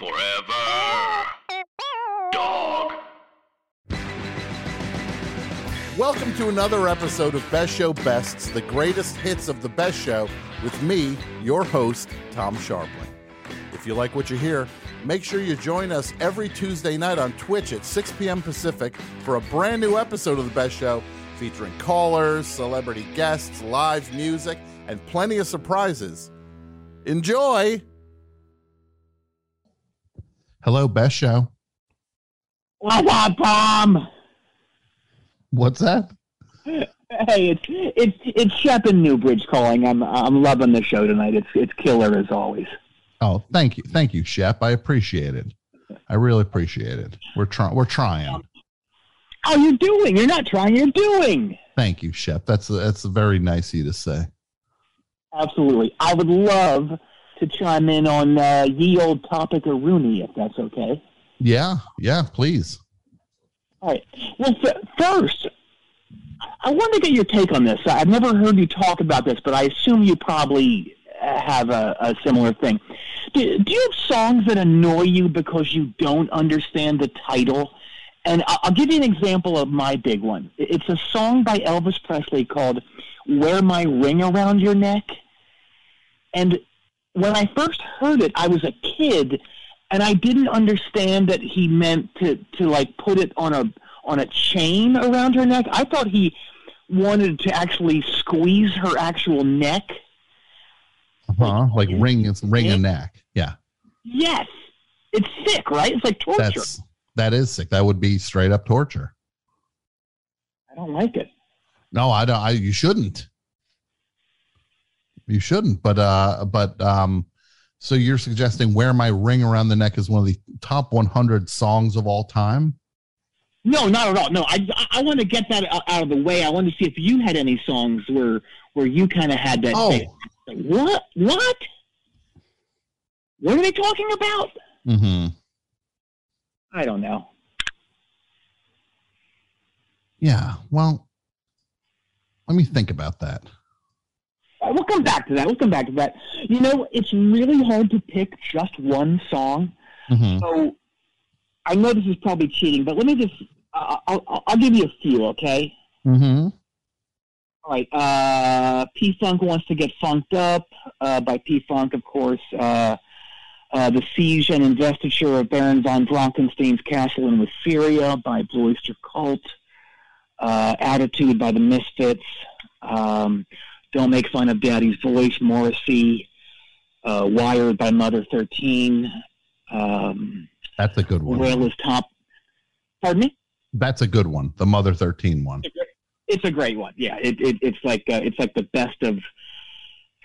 Forever. Dog. Welcome to another episode of Best Show Bests, the greatest hits of the best show, with me, your host, Tom Scharpling. If you like what you hear, make sure you join us every Tuesday night on Twitch at 6 p.m. Pacific for a brand new episode of the Best Show featuring callers, celebrity guests, live music, and plenty of surprises. Enjoy! Hello, Best Show. What's up, Tom? What's that? Hey, it's it's it's Shep in Newbridge calling. I'm I'm loving the show tonight. It's it's killer as always. Oh, thank you, thank you, Shep. I appreciate it. I really appreciate it. We're trying. We're trying. Oh, you're doing. You're not trying. You're doing. Thank you, Shep. That's that's very nice of you to say. Absolutely. I would love to chime in on uh, ye old topic of Rooney, if that's okay. Yeah, yeah. Please. All right. Well, f- first, I want to get your take on this. I've never heard you talk about this, but I assume you probably have a, a similar thing. Do, do you have songs that annoy you because you don't understand the title? And I'll give you an example of my big one. It's a song by Elvis Presley called Wear My Ring Around Your Neck. And when I first heard it, I was a kid and I didn't understand that he meant to to like put it on a on a chain around her neck. I thought he wanted to actually squeeze her actual neck. Uh-huh. Like ring, it's ring a neck. Yeah, Yes, it's sick, right? It's like torture. that's that is sick. That would be straight up torture. I don't like it. No, I don't. I you shouldn't. You shouldn't. But uh, but um, so you're suggesting "Wear My Ring Around the Neck" is one of the top 100 songs of all time? No, not at all. No, I I, want to get that out, out of the way. I want to see if you had any songs where where you kind of had that. Oh. thing. What? What? What are they talking about? Mm-hmm. I don't know. Yeah. Well, let me think about that. We'll come back to that. We'll come back to that. You know, it's really hard to pick just one song. Mm-hmm. So I know this is probably cheating, but let me just, uh, I'll, I'll, give you a few, okay? Mm-hmm. All right. Uh, P Funk wants to get funked up uh, by P Funk, of course. Uh, uh, the siege and investiture of Baron von Frankenstein's castle in Syria by Blue Oyster Cult. Uh, Attitude by the Misfits. Um, Don't make fun of Daddy's voice, Morrissey. Uh, Wired by Mother Thirteen. Um, That's a good one. Whale is top. Pardon me. That's a good one. The Mother 13 one. It's a great one. Yeah, it, it it's like uh, it's like the best of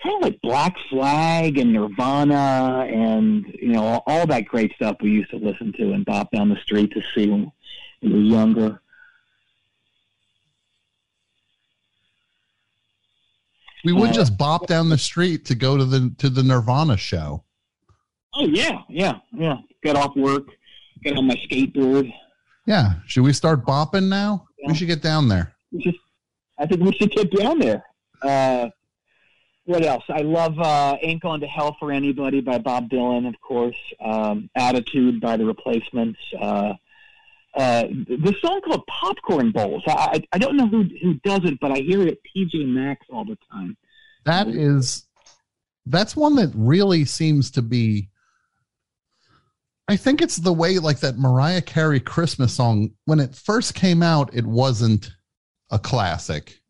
kind of like Black Flag and Nirvana and you know all, all that great stuff we used to listen to and bop down the street to see when we were younger. We would just bop down the street to go to the to the Nirvana show. Oh yeah, yeah, yeah. Get off work, get on my skateboard. Yeah. Should we start bopping now? Yeah. We should get down there. Just, I think we should get down there. Uh, what else? I love uh, "Ain't Going to Hell for Anybody" by Bob Dylan, of course. Um, "Attitude" by The Replacements. Uh, uh, the song called "Popcorn Bowls." I, I I don't know who who does it, but I hear it at TJ Maxx all the time. That is that's one that really seems to be I think it's the way like that Mariah Carey Christmas song when it first came out it wasn't a classic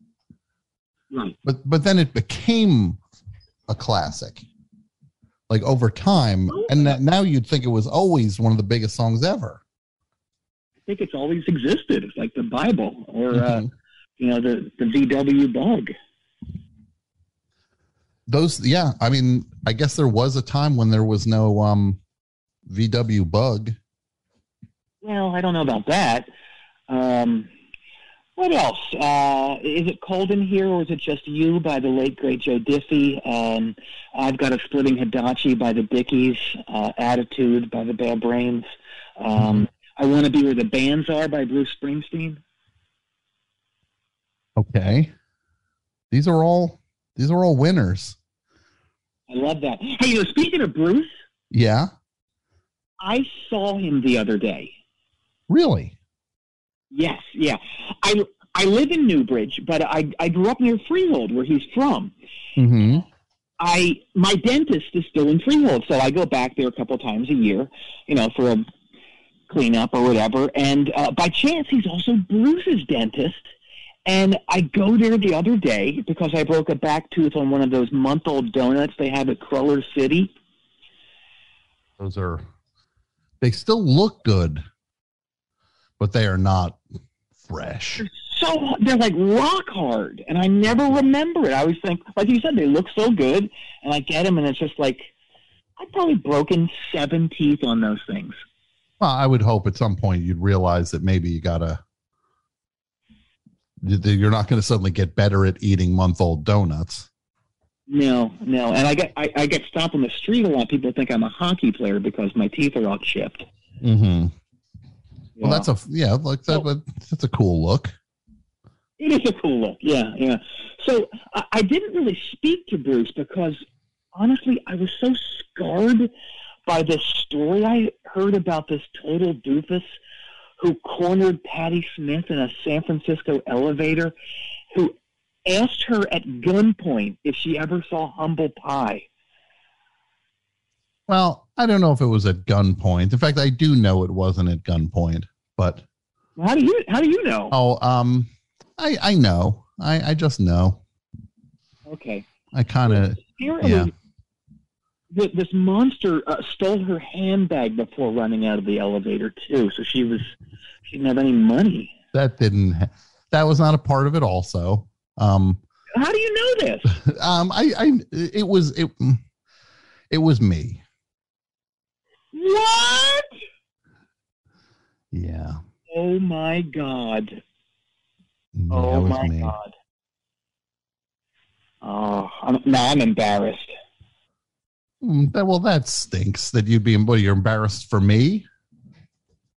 Right. but but then it became a classic like over time and that now you'd think it was always one of the biggest songs ever think it's always existed. It's like the Bible, or uh, Mhm. you know, the the VW Bug. those yeah i mean i guess there was a time when there was no um vw bug Well, I don't know about that. Um, what else? Uh, is it cold in here, or is it just you by the late great Joe Diffie? Um, I've got a splitting Hitachi by the Dickies. Uh, Attitude by the Bad Brains. Um, I want to be where the bands are by Bruce Springsteen. okay these are all these are all winners I love that. Hey, you know, speaking of Bruce, yeah I saw him the other day. Really? Yes, yeah. I I live in Newbridge, but I I grew up near Freehold, where he's from. Mm-hmm. I my dentist is still in Freehold, so I go back there a couple times a year, you know, for a cleanup or whatever. And uh, by chance, he's also Bruce's dentist. And I go there the other day because I broke a back tooth on one of those month-old donuts they have at Cruller City. Those are, they still look good, but they are not fresh. So they're like rock hard, and I never remember it. I always think, like you said, they look so good, and I get them, and it's just like I've probably broken seven teeth on those things. Well, I would hope at some point you'd realize that maybe you gotta. You're not going to suddenly get better at eating month-old donuts. No, no, and I get I, I get stopped on the street a lot. People think I'm a hockey player because my teeth are all chipped. Mm-hmm. Well, that's a yeah, like that. But that's a cool look. It is a cool look, yeah, yeah. So I, I didn't really speak to Bruce because honestly, I was so scarred by this story I heard about this total doofus who cornered Patti Smith in a San Francisco elevator, who asked her at gunpoint if she ever saw humble pie. Well, I don't know if it was at gunpoint. In fact, I do know it wasn't at gunpoint. But How do you how do you know? oh, um, I I know. I I just know. Okay. I kind of Yeah. Th- this monster uh, stole her handbag before running out of the elevator too. So she was she didn't have any money. that didn't. ha- That was not a part of it. Also, um, How do you know this? um, I I it was it it was me. what? Yeah. Oh my god! Yeah, Oh it my me. god! Oh, I'm, now I'm embarrassed. Mm, well, that stinks. That you'd be. What you're embarrassed for me?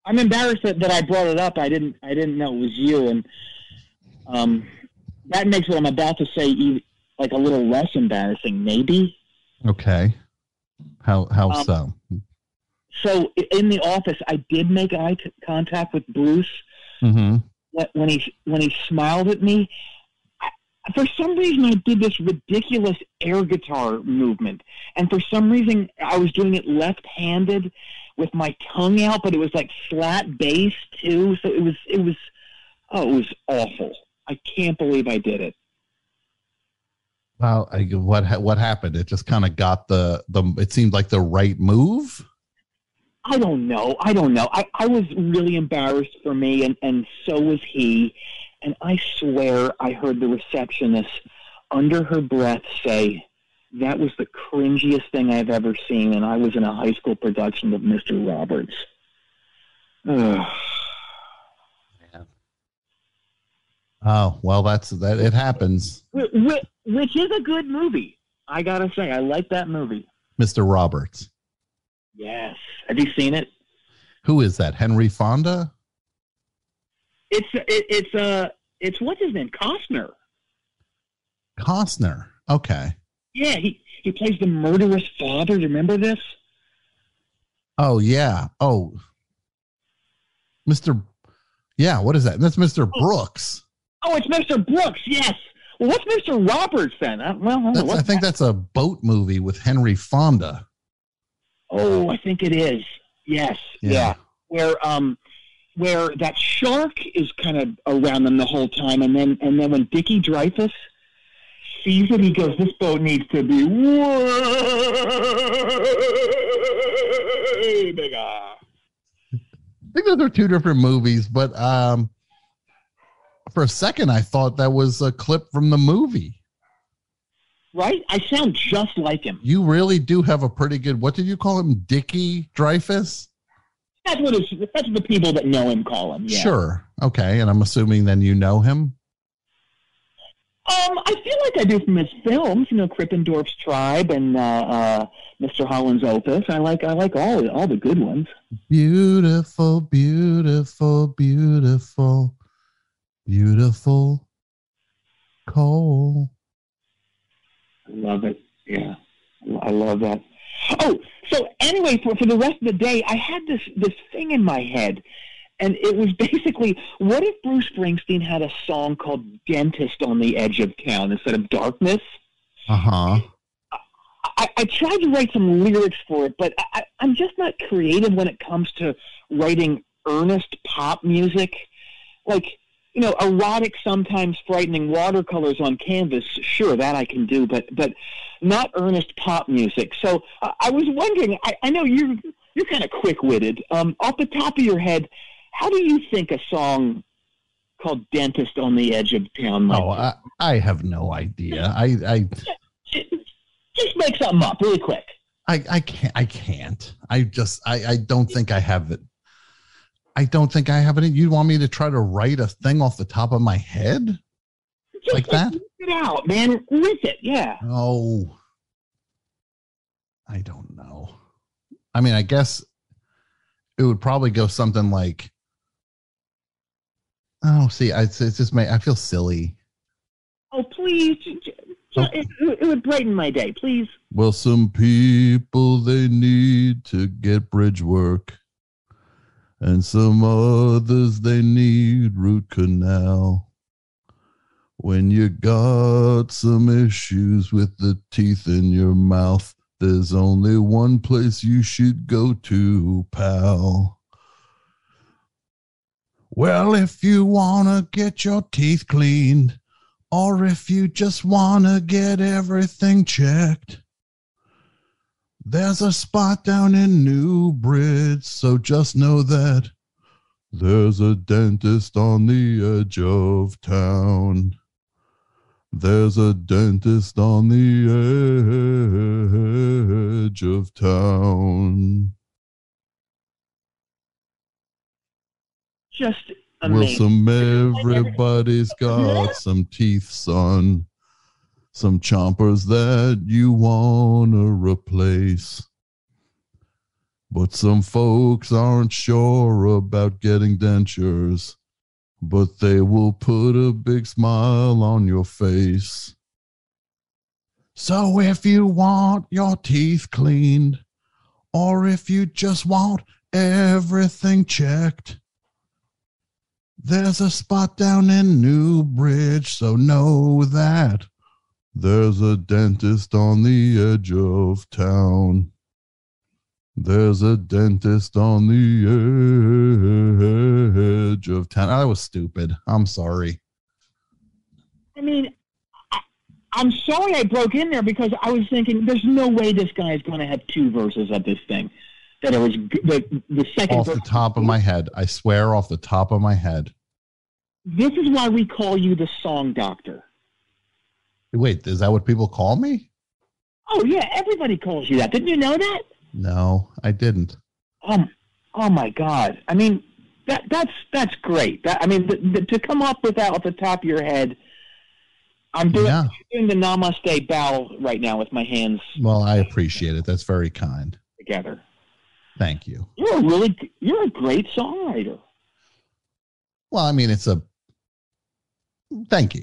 I'm embarrassed that, that I brought it up. I didn't. I didn't know it was you, and um, that makes what I'm about to say like a little less embarrassing, maybe. Okay. How how Um, so? So in the office, I did make eye contact with Bruce Mm-hmm. when he when he smiled at me. For some reason, I did this ridiculous air guitar movement, and for some reason, I was doing it left-handed with my tongue out, but it was like flat bass too. So it was it was oh, it was awful. I can't believe I did it. Well, I, what what happened? It just kind of got the the. It seemed like the right move. I don't know. I don't know. I, I was really embarrassed for me, and, and so was he. And I swear I heard the receptionist under her breath say, That was the cringiest thing I've ever seen, and I was in a high school production of Mr. Roberts. Ugh. Oh well, that's that. It happens, Wh- wh- Which is a good movie. I gotta say, I like that movie. Mister Roberts. Yes. Have you seen it? Who is that? Henry Fonda? It's it, it's uh it's what's his name Costner. Costner. Okay. Yeah, he he plays the murderous father. Do you remember this? Oh yeah. Oh, Mister. Yeah. What is that? That's Mister Brooks. Oh, it's Mr. Brooks. Yes. Well, what's Mr. Roberts then? Uh, well, I, know. I think that? that's a boat movie with Henry Fonda. Oh, I think it is. Yes. Yeah. Yeah. Where um, where that shark is kind of around them the whole time, and then and then when Dickie Dreyfuss sees it, he goes, "This boat needs to be way bigger." I think those are two different movies, but um, for a second I thought that was a clip from the movie. Right? I sound just like him. You really do have a pretty good. What did you call him, Dickie Dreyfuss? That's what it's, that's what the people that know him call him. Yeah. Sure. Okay, and I'm assuming then you know him. Um, I feel like I do from his films, you know, Krippendorf's Tribe and uh, uh, Mr. Holland's Opus. I like I like all all the good ones. Beautiful, beautiful, beautiful, beautiful Cole. I love it. Yeah, I love that. Oh, so anyway, for, for the rest of the day, I had this this thing in my head, and it was basically, what if Bruce Springsteen had a song called "Dentist on the Edge of Town" instead of "Darkness"? Uh huh. I, I tried to write some lyrics for it, but I, I'm just not creative when it comes to writing earnest pop music. Like, you know, erotic, sometimes frightening watercolors on canvas, sure, that I can do, but but not earnest pop music. So uh, I was wondering, I, I know you're you're kind of quick witted. Um, off the top of your head, how do you think a song called "Dentist on the Edge of Town" might? Oh, I, I have no idea. I I just make something up really quick. I, I can't I can't. I just I, I don't think I have it. I don't think I have it. You want me to try to write a thing off the top of my head? Just Like that? It out, man. Rip it, yeah. Oh. I don't know. I mean, I guess it would probably go something like Oh, see, I, it's, just my, I feel silly. Oh, please. It, it would brighten my day, please. Well, some people they need to get bridge work, and some others they need root canal. When you got some issues with the teeth in your mouth, there's only one place you should go to, pal. Well, if you want to get your teeth cleaned, or if you just want to get everything checked, there's a spot down in New Bridge, so just know that there's a dentist on the edge of town. There's a dentist on the edge of town. Just amazing. Wilson, everybody's got some teeth, son. Some chompers that you want to replace. But some folks aren't sure about getting dentures, but they will put a big smile on your face. So if you want your teeth cleaned, or if you just want everything checked, there's a spot down in New Bridge, so know that there's a dentist on the edge of town. There's a dentist on the edge of town. I was stupid. I'm sorry. I mean, I, I'm sorry I broke in there because I was thinking there's no way this guy is going to have two verses of this thing. That it was the, the second Off the top of my head. I swear off the top of my head. This is why we call you the song doctor. Wait, is that what people call me? Oh yeah, everybody calls you that. Didn't you know that? No, I didn't. Um, oh my God! I mean, that that's that's great. That I mean, the, the, to come up with that off the top of your head. I'm doing Yeah. doing the namaste bow right now with my hands Well, I appreciate it. That's very kind. together. Thank you. You're a really you're a great songwriter. Well, I mean, it's a thank you.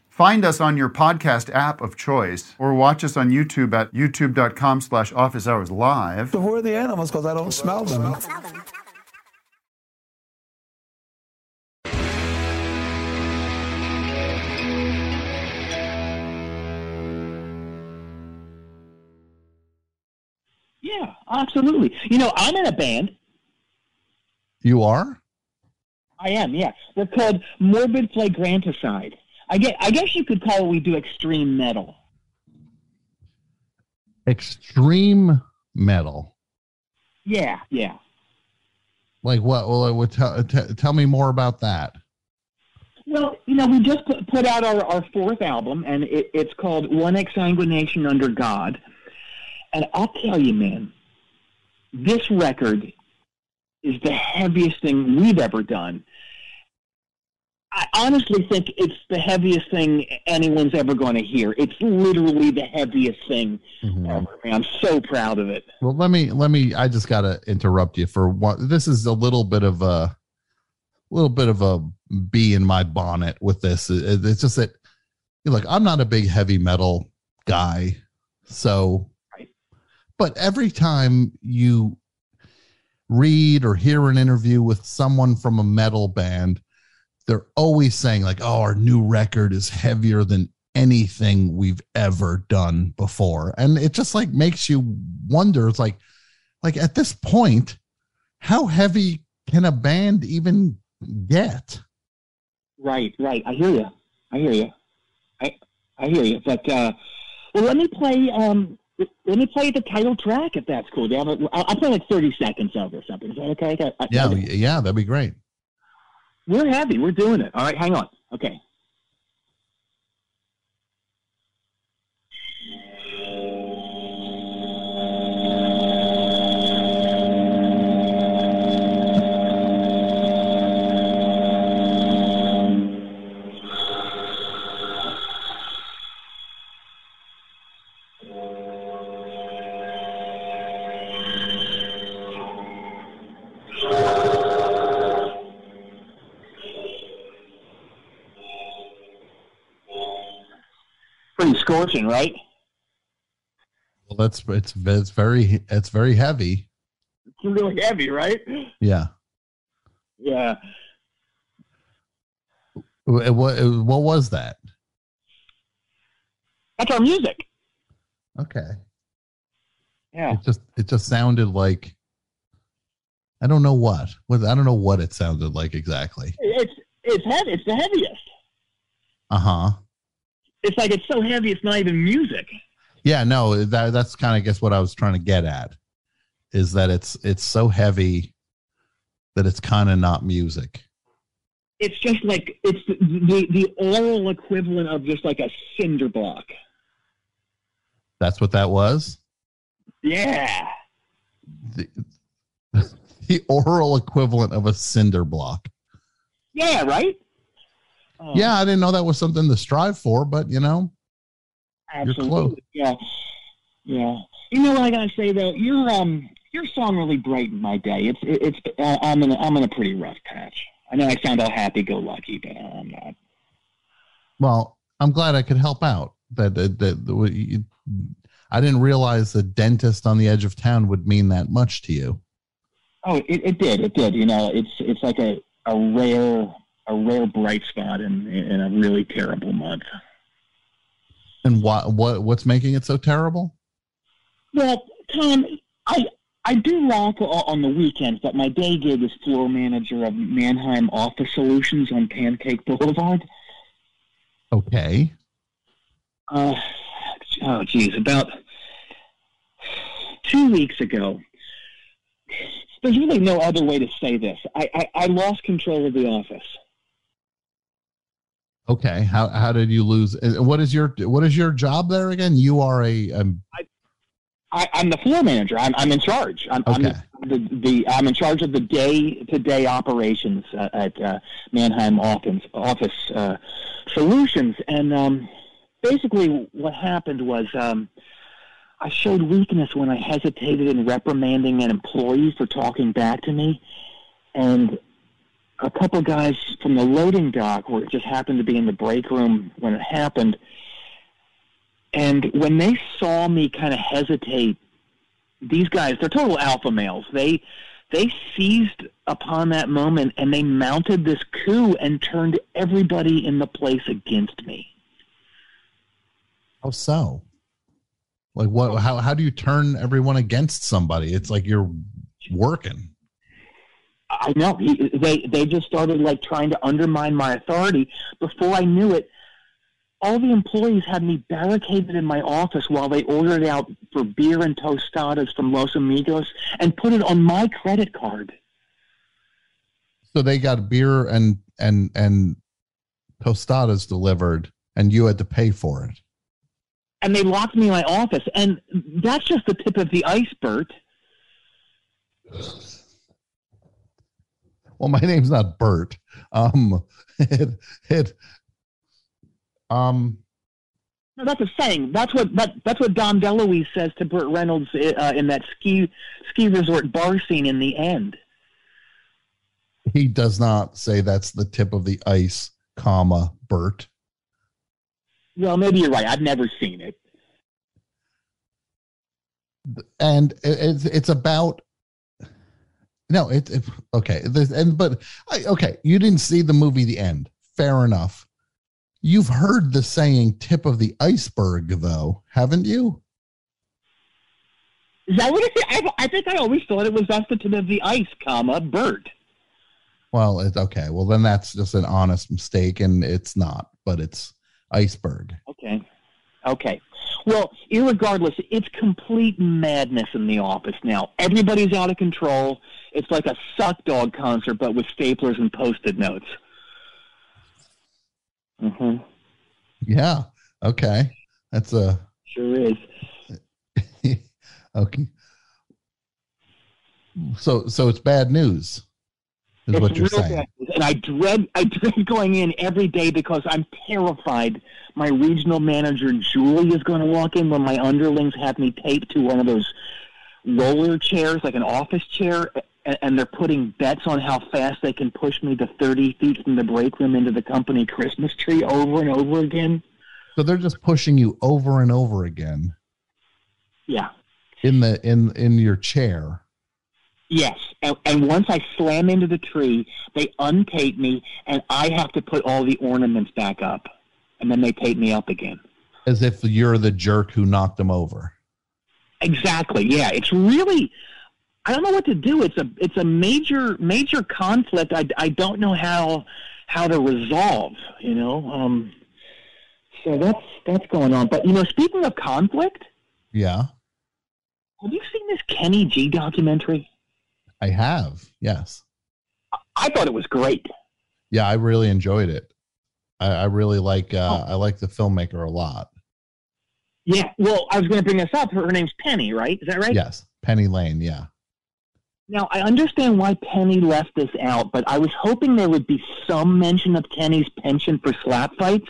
Find us on your podcast app of choice or watch us on YouTube at youtube.com slash office hours live. So who are the animals? Because I don't smell them. Yeah, absolutely. You know, I'm in a band. You are? I am. Yeah, we're called Morbid Flagranticide. I get. I guess you could call what we do extreme metal. Extreme metal. Yeah, yeah. Like what? Well, what tell, t- tell me more about that. Well, you know, we just put, put out our, our fourth album, and it, it's called One Exsanguination Under God. And I'll tell you, man, this record is the heaviest thing we've ever done. I honestly think it's the heaviest thing anyone's ever going to hear. It's literally the heaviest thing Mhm. ever. I'm so proud of it. Well, let me let me. I just gotta interrupt you for one. This is a little bit of a little bit of a bee in my bonnet with this. It's just that, look, I'm not a big heavy metal guy, so. Right. But every time you read or hear an interview with someone from a metal band, they're always saying like, "Oh, our new record is heavier than anything we've ever done before," and it just like makes you wonder. It's like, like at this point, how heavy can a band even get? Right, right. I hear you. I hear you. I I hear you. But uh, well, let me play. Um, let me play the title track if that's cool. Do you have a, I'll, I'll play like thirty seconds of it or something. Is that okay? I, I, Yeah, I- yeah, that'd be great. We're heavy. We're doing it. All right, hang on. Okay. Scorching, right? Well, that's it's it's very it's very heavy. It's really heavy, right? Yeah. Yeah. What what, what was that? That's our music. Okay. Yeah. It just it just sounded like I don't know what. What I don't know what it sounded like exactly. It's it's heavy. It's the heaviest. Uh huh. It's like it's so heavy. It's not even music. Yeah, no, that that's kind of guess what I was trying to get at is that it's it's so heavy that it's kind of not music. It's just like it's the, the the oral equivalent of just like a cinder block. That's what that was. Yeah. The, the oral equivalent of a cinder block. Yeah. Right. Oh, Yeah, I didn't know that was something to strive for, but you know, Absolutely. close. Yeah. Yeah. You know what I gotta say though? Your um your song really brightened my day. It's it, it's uh, I'm in a, I'm in a pretty rough patch. I know I sound all happy go lucky, but I'm not. well, I'm glad I could help out. That that, that, that you- I didn't realize the dentist on the edge of town would mean that much to you. Oh, it, it did. It did. You know, it's it's like a, a rare a rare bright spot in in a really terrible month. And what what what's making it so terrible? Well, Tom, I I do rock on the weekends, but my day gig is floor manager of Mannheim Office Solutions on Pancake Boulevard. Okay. Uh, oh, geez, about two weeks ago. There's really no other way to say this. I, I, I lost control of the office. Okay. How how did you lose? What is your what is your job there again? You are a um, I, I'm the floor manager. I'm, I'm in charge. I'm, Okay. I'm the, the, the I'm in charge of the day to day operations uh, at uh, Mannheim Office Office uh, Solutions. And um, basically, what happened was um, I showed weakness when I hesitated in reprimanding an employee for talking back to me, and a couple guys from the loading dock, where it just happened to be in the break room when it happened. And when they saw me kind of hesitate, these guys, they're total alpha males. They they seized upon that moment and they mounted this coup and turned everybody in the place against me. how so? Like what? How how do you turn everyone against somebody? It's like you're working. I know he, they they just started like trying to undermine my authority. Before I knew it, all the employees had me barricaded in my office while they ordered out for beer and tostadas from Los Amigos and put it on my credit card. So they got beer and and and tostadas delivered and you had to pay for it. and they locked me in my office. And that's just the tip of the iceberg. Well, my name's not Bert. Um, it, it, um, No, that's a saying. That's what that, that's what Dom DeLuise says to Burt Reynolds uh, in that ski ski resort bar scene in the end. he does not say that's the tip of the ice, comma, Bert. Well, maybe you're right. I've never seen it. and it's it's about no it, it okay this, and but I, okay you didn't see the movie the end fair enough you've heard the saying tip of the iceberg though haven't you Is that what it is? I, I think I always thought it was that's the tip of the ice, comma Bert. well it's okay well then that's just an honest mistake and it's not but it's iceberg Okay. Okay. Well, irregardless, it's complete madness in the office now. Everybody's out of control. It's like a suck dog concert, but with staplers and post-it notes. hmm yeah okay that's a Sure is. okay so so it's bad news is It's what you're real saying bad. And I dread, I dread going in every day because I'm terrified. My regional manager Julie is going to walk in when my underlings have me taped to one of those roller chairs, like an office chair, and, and they're putting bets on how fast they can push me to 30 feet from the break room into the company Christmas tree over and over again. so they're just pushing you over and over again Yeah. in the in in your chair Yes, and, and once I slam into the tree, they untape me, and I have to put all the ornaments back up, and then they tape me up again. as if you're the jerk who knocked them over. Exactly. Yeah, it's really. I don't know what to do. It's a it's a major major conflict. I, I don't know how how to resolve. You know. Um, so that's that's going on. But you know, speaking of conflict, Yeah, have you seen this Kenny G documentary? I have. Yes. I thought it was great. Yeah, I really enjoyed it. I, I really like uh, Oh. I like the filmmaker a lot. Yeah. Well, I was going to bring this up. Her, name's Penny, right? Is that right? Yes, Penny Lane. Yeah. Now, I understand why Penny left this out, but I was hoping there would be some mention of Kenny's penchant for slap fights.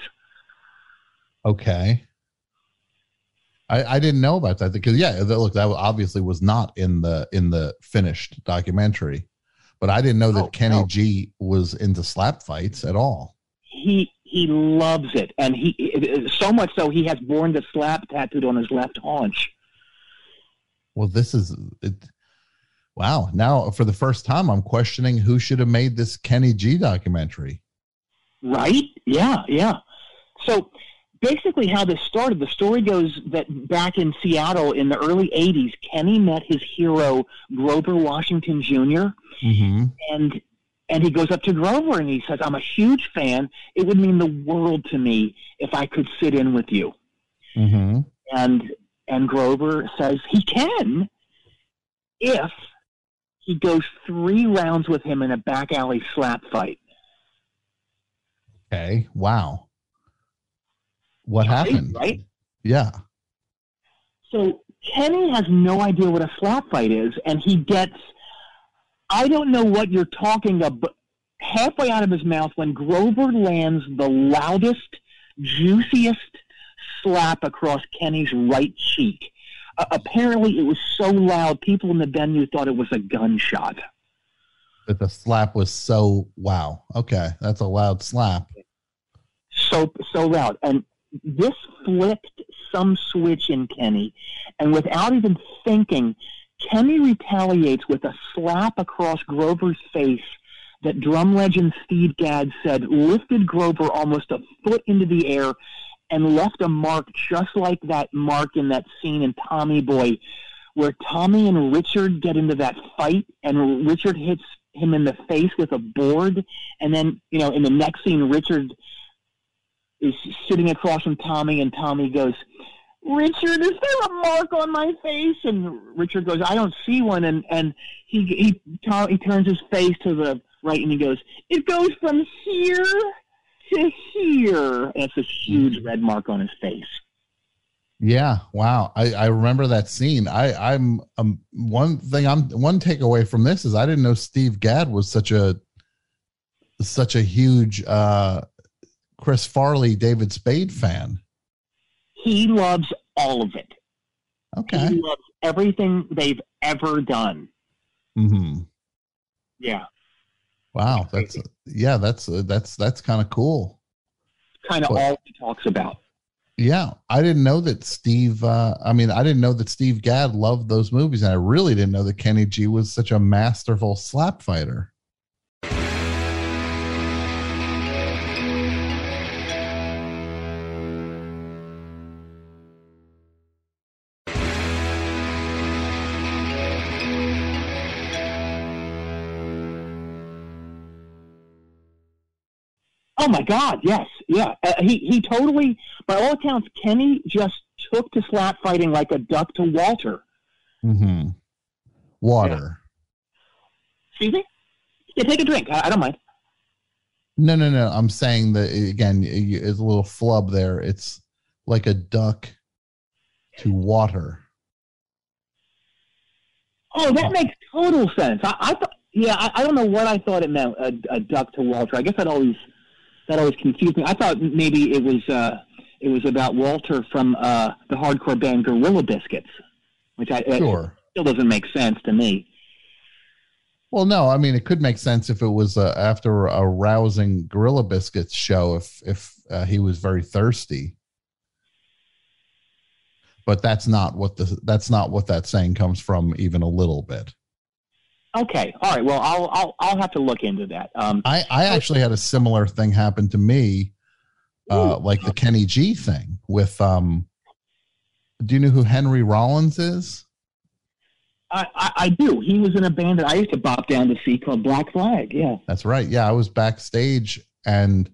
Okay. I, I didn't know about that because yeah, that, look, that obviously was not in the in the finished documentary, but I didn't know that Oh, Kenny no. G was into slap fights at all. He he loves it, and he so much so he has "Born to Slap" tattooed on his left haunch. Well, this is it. Wow. Now, for the first time, I'm questioning who should have made this Kenny G documentary. Right? Yeah, yeah. So basically, how this started, the story goes that back in Seattle in the early '80s, Kenny met his hero Grover Washington Jr. Mm-hmm. and and he goes up to Grover and he says, "I'm a huge fan. It would mean the world to me if I could sit in with you." Mm-hmm. And and Grover says he can if he goes three rounds with him in a back alley slap fight. Okay. Wow. What Right, happened? right? Yeah. So Kenny has no idea what a slap fight is, and he gets, I don't know what you're talking about, halfway out of his mouth when Grover lands the loudest, juiciest slap across Kenny's right cheek. Uh, apparently, it was so loud, people in the venue thought it was a gunshot. But the slap was so wow. Okay. That's a loud slap. so so loud and this flipped some switch in kenny and without even thinking kenny retaliates with a slap across grover's face that drum legend steve gadd said lifted grover almost a foot into the air and left a mark just like that mark in that scene in tommy boy where tommy and richard get into that fight and richard hits him in the face with a board. And then you know in the next scene richard is sitting across from Tommy, and Tommy goes, "Richard, is there a mark on my face?" And Richard goes, "I don't see one." And and he he Tom, he turns his face to the right, and he goes, "It goes from here to here, and it's a huge red mark on his face. Yeah, wow. I, I remember that scene. I I'm um one thing I'm one takeaway from this is I didn't know Steve Gadd was such a such a huge uh Chris Farley David Spade fan. He loves all of it. Okay. He loves everything they've ever done. hmm Yeah, Wow, that's yeah, that's uh, that's that's kind of cool. kind of all he talks about. Yeah, I didn't know that Steve. Uh, I mean, I didn't know that Steve Gadd loved those movies, and I really didn't know that Kenny G was such a masterful slap fighter. Oh my God, yes, yeah. Uh, he he totally, by all accounts, Kenny just took to slap fighting like a duck to Walter. hmm Water. Excuse me? Yeah, take a drink. I, I don't mind. No, no, no. I'm saying that again. It's a little flub there. It's like a duck to water. Oh, that makes total sense. I, I thought, yeah, I, I don't know what I thought it meant. A, a duck to Walter. I guess I'd always that always confused me. I thought maybe it was uh, it was about Walter from uh, the hardcore band Gorilla Biscuits, which I Sure. still doesn't make sense to me. Well, no, I mean it could make sense if it was uh, after a rousing Gorilla Biscuits show if if uh, he was very thirsty. But that's not what the that's not what that saying comes from even a little bit. Okay, all right. Well, I'll I'll I'll have to look into that. Um, I I actually had a similar thing happen to me, uh, like the Kenny G thing with um. Do you know who Henry Rollins is? I, I I do. He was in a band that I used to bop down to see called Black Flag. Yeah. That's right. Yeah, I was backstage and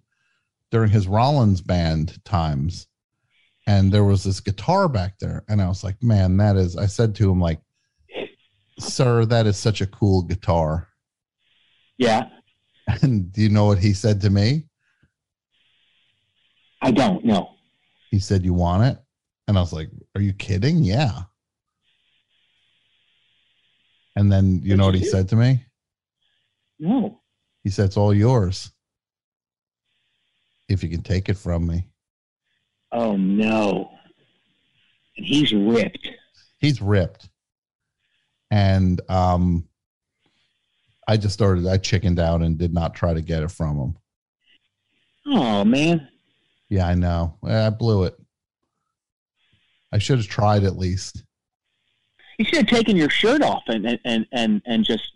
during his Rollins band times, and there was this guitar back there, and I was like, "Man, that is." I said to him, "Like, sir, that is such a cool guitar." Yeah. And do you know what he said to me? I don't know. He said, "You want it?" And I was like, "Are you kidding?" Yeah. And then you know what he said to me? No. He said, "It's all yours if you can take it from me." Oh no. And he's ripped. he's ripped and um i just started i chickened out and did not try to get it from him Oh man. yeah i know i blew it i should have tried at least You should have taken your shirt off and and and and just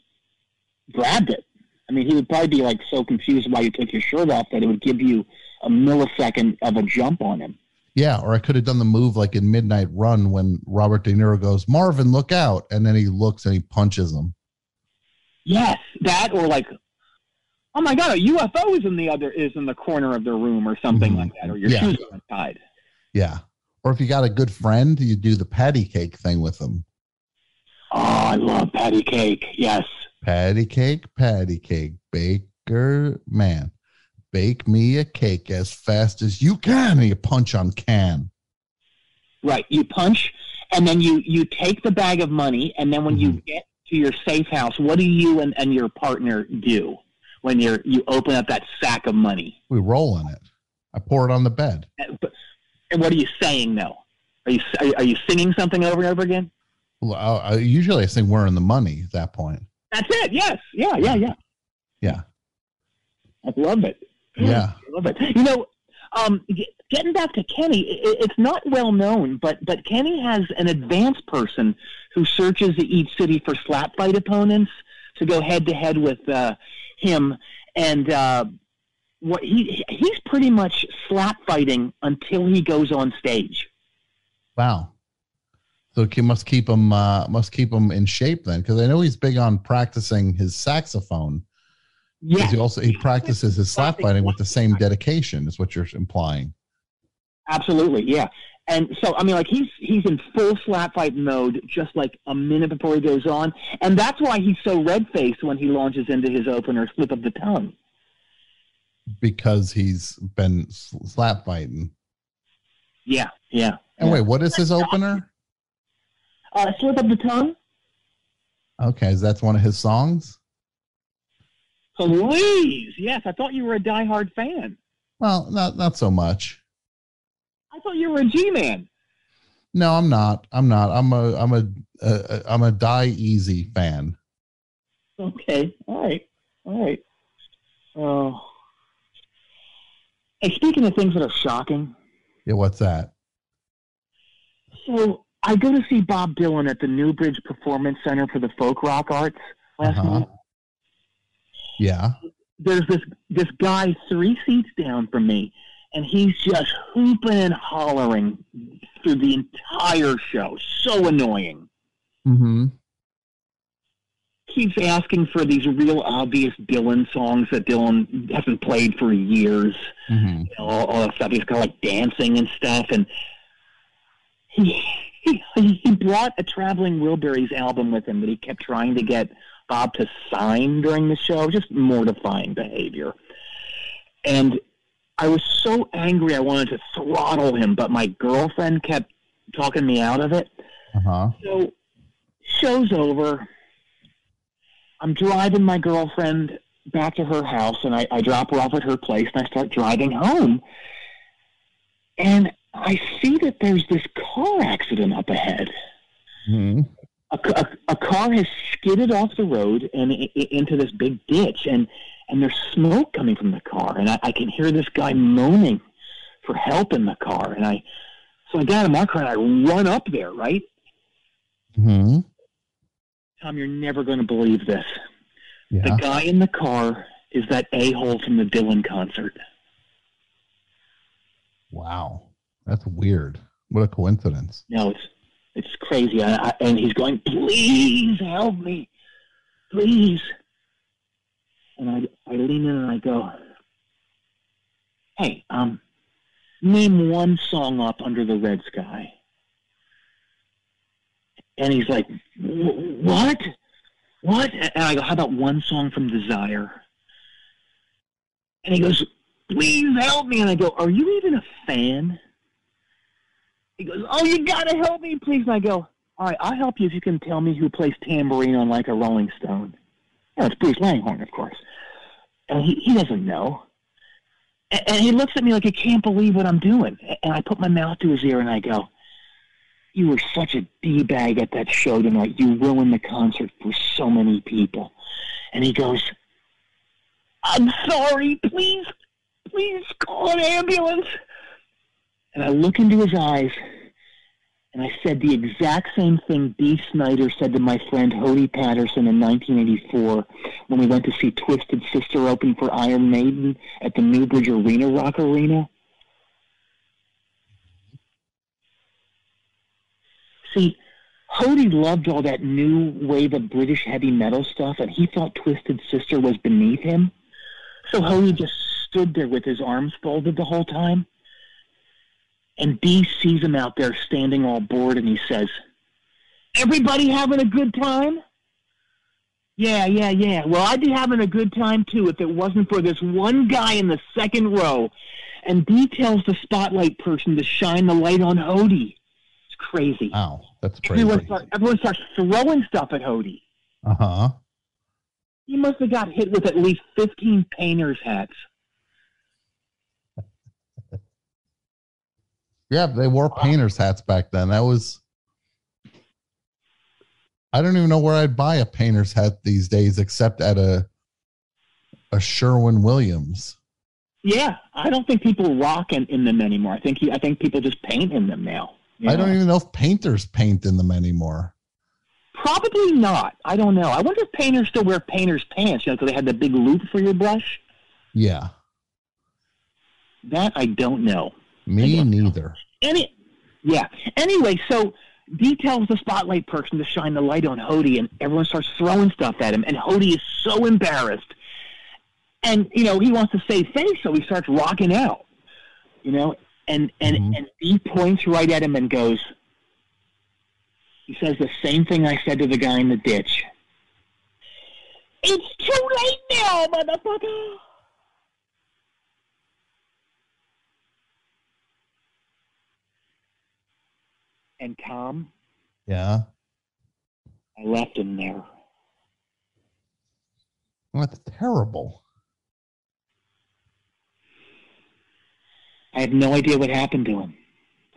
grabbed it. I mean, he would probably be like so confused why you took your shirt off that it would give you a millisecond of a jump on him. Yeah or i could have done the move like in midnight run when robert de niro goes marvin look out and then he looks and he punches him Yes, that or like, oh my god, a UFO is in the other is in the corner of the room or something Mhm. like that, or your Yeah. shoes are tied. yeah or if you got a good friend you do the patty cake thing with them Oh, I love patty cake. Yes. patty cake patty cake baker man bake me a cake as fast as you can and you punch on can Right. You punch, and then you you take the bag of money, and then when you mm-hmm. get to your safe house, what do you and, and your partner do when you're you open up that sack of money? we roll in it i pour it on the bed And, but, and what are you saying though? Are you are, are you singing something over and over again? Well, I, I, usually i sing we're in the money at that point That's it. Yes. Yeah. Yeah. Yeah. yeah I love it. Yeah I love it. You know, um, getting back to Kenny, i it's not well known, but but Kenny has an advanced person who searches each city for slap fight opponents to go head to head with uh, him, and uh, what he he's pretty much slap fighting until he goes on stage. wow so he must keep him uh, must keep him in shape then because i know he's big on practicing his saxophone Yeah, he also he practices his slap fighting with the same dedication is what you're implying absolutely. Yeah. And so, I mean, like he's he's in full slap fight mode, just like a minute before he goes on, and that's why he's so red faced when he launches into his opener, slip of the tongue. because he's been slap fighting. Yeah, yeah. And yeah. wait, what is his opener? Uh, slip of the tongue. Okay, is that one of his songs? Please, yes. I thought you were a diehard fan. Well, not not so much. I thought you were a G-man. No, I'm not. I'm not. I'm a I'm a uh, I'm a die easy fan. Okay, all right, all right. Oh. Hey, speaking of things that are shocking, Yeah, what's that? so I go to see Bob Dylan at the Newbridge Performance Center for the Folk Rock Arts last Uh-huh. night. Yeah. There's this this guy three seats down from me, and he's just hooping and hollering through the entire show. So annoying. Mm-hmm. Keeps asking for these real obvious Dylan songs that Dylan hasn't played for years. Mm-hmm. you know, all, all that stuff. He's kind of like dancing and stuff. And he, he he brought a Traveling Wilburys album with him that he kept trying to get Bob to sign during the show. Just mortifying behavior. And I was so angry I wanted to throttle him, but my girlfriend kept talking me out of it. Uh-huh. So, show's over. I'm driving my girlfriend back to her house, and I, I drop her off at her place, and I start driving home. And I see that there's this car accident up ahead. hmm A, a, a car has skidded off the road and i- i- into this big ditch, and, and there's smoke coming from the car, and I, I can hear this guy moaning for help in the car, and I so I get out of my car and I run up there, right? hmm Tom, you're never going to believe this. Yeah. The guy in the car is that a hole from the Dylan concert. Wow. That's weird. What a coincidence. No, it's it's crazy. I, I, and he's going, please help me, please. And I I lean in and I go, hey, um, name one song up under the red sky. And he's like, what? What? And I go, how about one song from Desire? And he goes, please help me. And I go, are you even a fan? He goes, oh, you gotta help me, please. And I go, all right, I'll help you if you can tell me who plays tambourine on like a Rolling Stone. Yeah, it's Bruce Langhorne, of course. And he, he doesn't know. And, and he looks at me like he can't believe what I'm doing. And I put my mouth to his ear and I go, you were such a D-bag at that show tonight. You ruined the concert for so many people. And he goes, I'm sorry. Please, please call an ambulance. And I look into his eyes, and I said the exact same thing Dee Snider said to my friend Hodie Patterson in 1984 when we went to see Twisted Sister open for Iron Maiden at the Newbridge Arena Rock Arena. See, Hodie loved all that new wave of British heavy metal stuff, and he thought Twisted Sister was beneath him. So Hodie just stood there with his arms folded the whole time. And Dee sees him out there standing all bored, and he says, Everybody having a good time? Yeah, yeah, yeah. Well, I'd be having a good time too if it wasn't for this one guy in the second row. And Dee tells the spotlight person to shine the light on Hodie. It's crazy. Wow. That's crazy. Everyone, start, everyone starts throwing stuff at Hodie. Uh-huh. He must have got hit with at least 15 painter's hats. Yeah, they wore painters hats back then. That was I don't even know where I'd buy a painter's hat these days except at a a Sherwin Williams. Yeah, I don't think people rock in, in them anymore. I think he, I think people just paint in them now. I don't even know if painters paint in them anymore. Probably not. I don't know. I wonder if painters still wear painters pants, you know, because they had the big loop for your brush. Yeah. That I don't know. Me don't know. Any, yeah. Anyway, so Dee tells the spotlight person to shine the light on Hodie, and everyone starts throwing stuff at him, and Hodie is so embarrassed. And you know he wants to save face, so he starts rocking out. You know, and and Mhm. and Dee points right at him and goes. He says the same thing I said to the guy in the ditch. It's too late now, motherfucker. And Tom, Yeah. I left him there. Well, that's terrible. I have no idea what happened to him.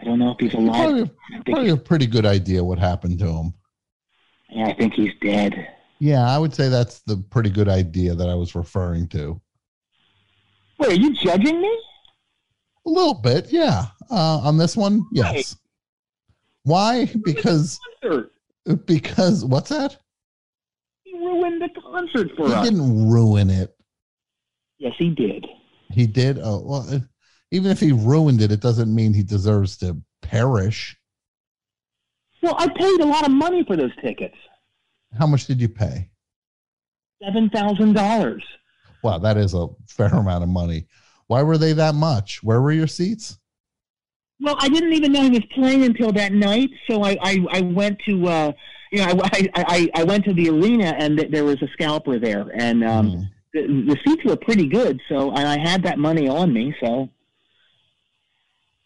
I don't know if he's alive. Probably, probably a pretty good idea what happened to him. yeah, I think he's dead. Yeah, I would say that's the pretty good idea that I was referring to. Wait, are you judging me? A little bit, yeah. Uh, on this one, yes. Why? Because because what's that? He ruined the concert for He us. He didn't ruin it. Yes, he did. He did. Oh well, uh, even if he ruined it, it doesn't mean he deserves to perish. Well, I paid a lot of money for those tickets. How much did you pay? Seven thousand dollars. Wow, that is a fair amount of money. Why were they that much? Where were your seats? Well, I didn't even know he was playing until that night, so I I, I went to uh, you know I, I I went to the arena and th- there was a scalper there, and um, Hmm. the, the seats were pretty good. So and I had that money on me, so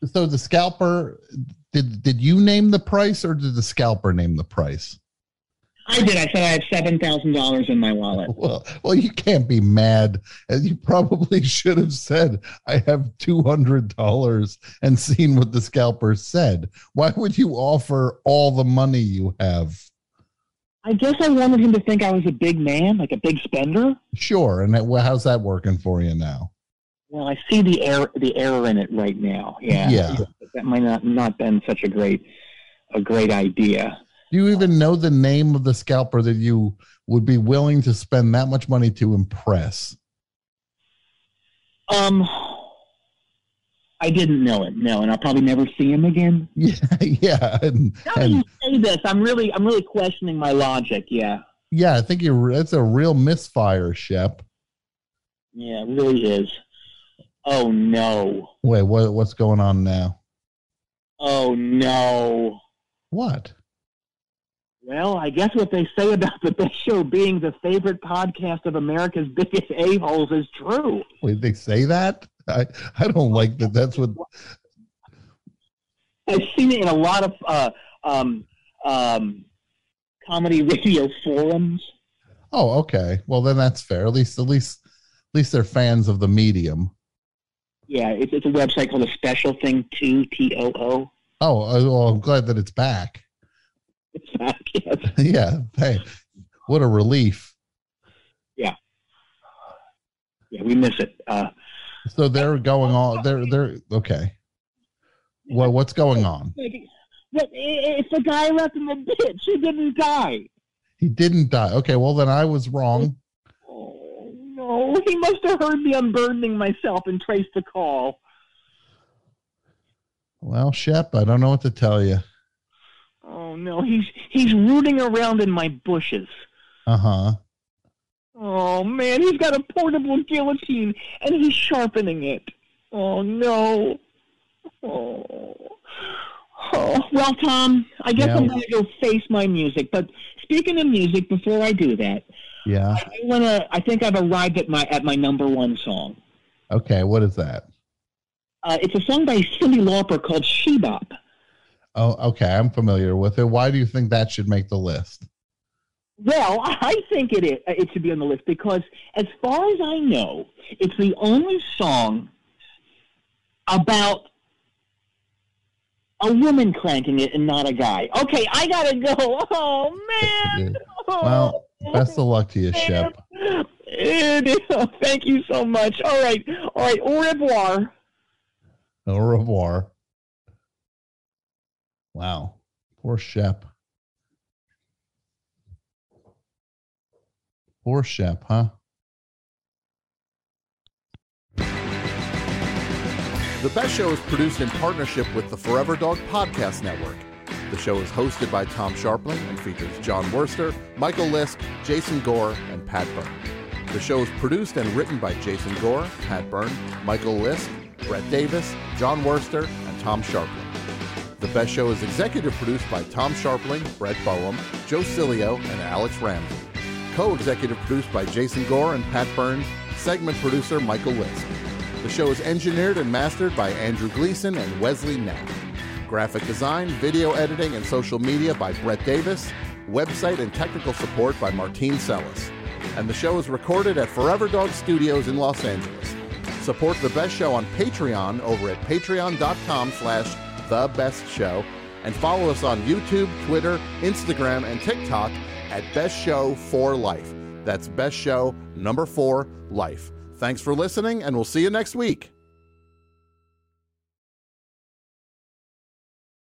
So the scalper did did you name the price or did the scalper name the price? I did. I said I have seven thousand dollars in my wallet. Well, well, you can't be mad. And You probably should have said, "I have two hundred dollars," and seen what the scalper said. Why would you offer all the money you have? I guess I wanted him to think I was a big man, like a big spender. Sure, and how's that working for you now? Well, I see the error the error in it right now. Yeah, Yeah. that might not not been such a great a great idea. Do you even know the name of the scalper that you would be willing to spend that much money to impress? Um, I didn't know it. No, and I'll probably never see him again. Yeah, yeah, and, Now that you say this, I'm really I'm really questioning my logic. Yeah, yeah. I think you're. It's a real misfire, Shep. yeah, it really is. Oh no! Wait, what? What's going on now? Oh no! What? Well, I guess what they say about the best show being the favorite podcast of America's biggest a holes is true. Wait, they say that? I I don't like that. That's what. I've seen it in a lot of uh, um, um, comedy radio forums. Oh, okay. Well, then that's fair. At least, at least, at least they're fans of the medium. Yeah, it's, it's a website called a Special Thing Two T O O. Oh, uh, well, I'm glad that it's back. Yeah. Hey, what a relief. Yeah, Yeah, we miss it. Uh, So they're going on. They're they're okay. Well, what's going on? it's the guy left in the ditch. He didn't die. He didn't die. Okay. Well, then I was wrong. Oh no! He must have heard me unburdening myself and traced the call. Well, Shep, I don't know what to tell you. Oh no! He's he's rooting around in my bushes. Uh huh. Oh man, he's got a portable guillotine and he's sharpening it. Oh no. Oh. Oh, well, Tom, I guess Yeah. I'm going to go face my music. But speaking of music, before I do that, Yeah. I want to. I think I've arrived at my at my number one song. Okay. What is that? Uh, it's a song by Cyndi Lauper called She Bop. Oh, okay. I'm familiar with it. Why do you think that should make the list? Well, I think it is, it should be on the list because, as far as I know, it's the only song about a woman cranking it and not a guy. Okay, I gotta go. Oh man. Well, best of luck to you, oh, Shep. It is. Thank you so much. All right, all right. Au revoir. Au revoir. Wow. Poor Shep. Poor Shep, huh? The Best Show is produced in partnership with the Forever Dog Podcast Network. The show is hosted by Tom Scharpling and features Jon Wurster, Michael Lisk, Jason Gore, and Pat Byrne. The show is produced and written by Jason Gore, Pat Byrne, Michael Lisk, Brett Davis, Jon Wurster, and Tom Scharpling. The Best Show is executive produced by Tom Scharpling, Brett Boehm, Joe Cilio, and Alex Ramsey. Co-executive produced by Jason Gore and Pat Burns. Segment producer Michael Lisk. The show is engineered and mastered by Andrew Gleason and Wesley Knapp. Graphic design, video editing, and social media by Brett Davis. Website and technical support by Martine Sellis. And the show is recorded at Forever Dog Studios in Los Angeles. Support the best show on Patreon over at patreon.com slash the best show and follow us on YouTube, Twitter, Instagram, and TikTok at Best Show for Life. That's Best Show number four life. Thanks for listening, and we'll see you next week.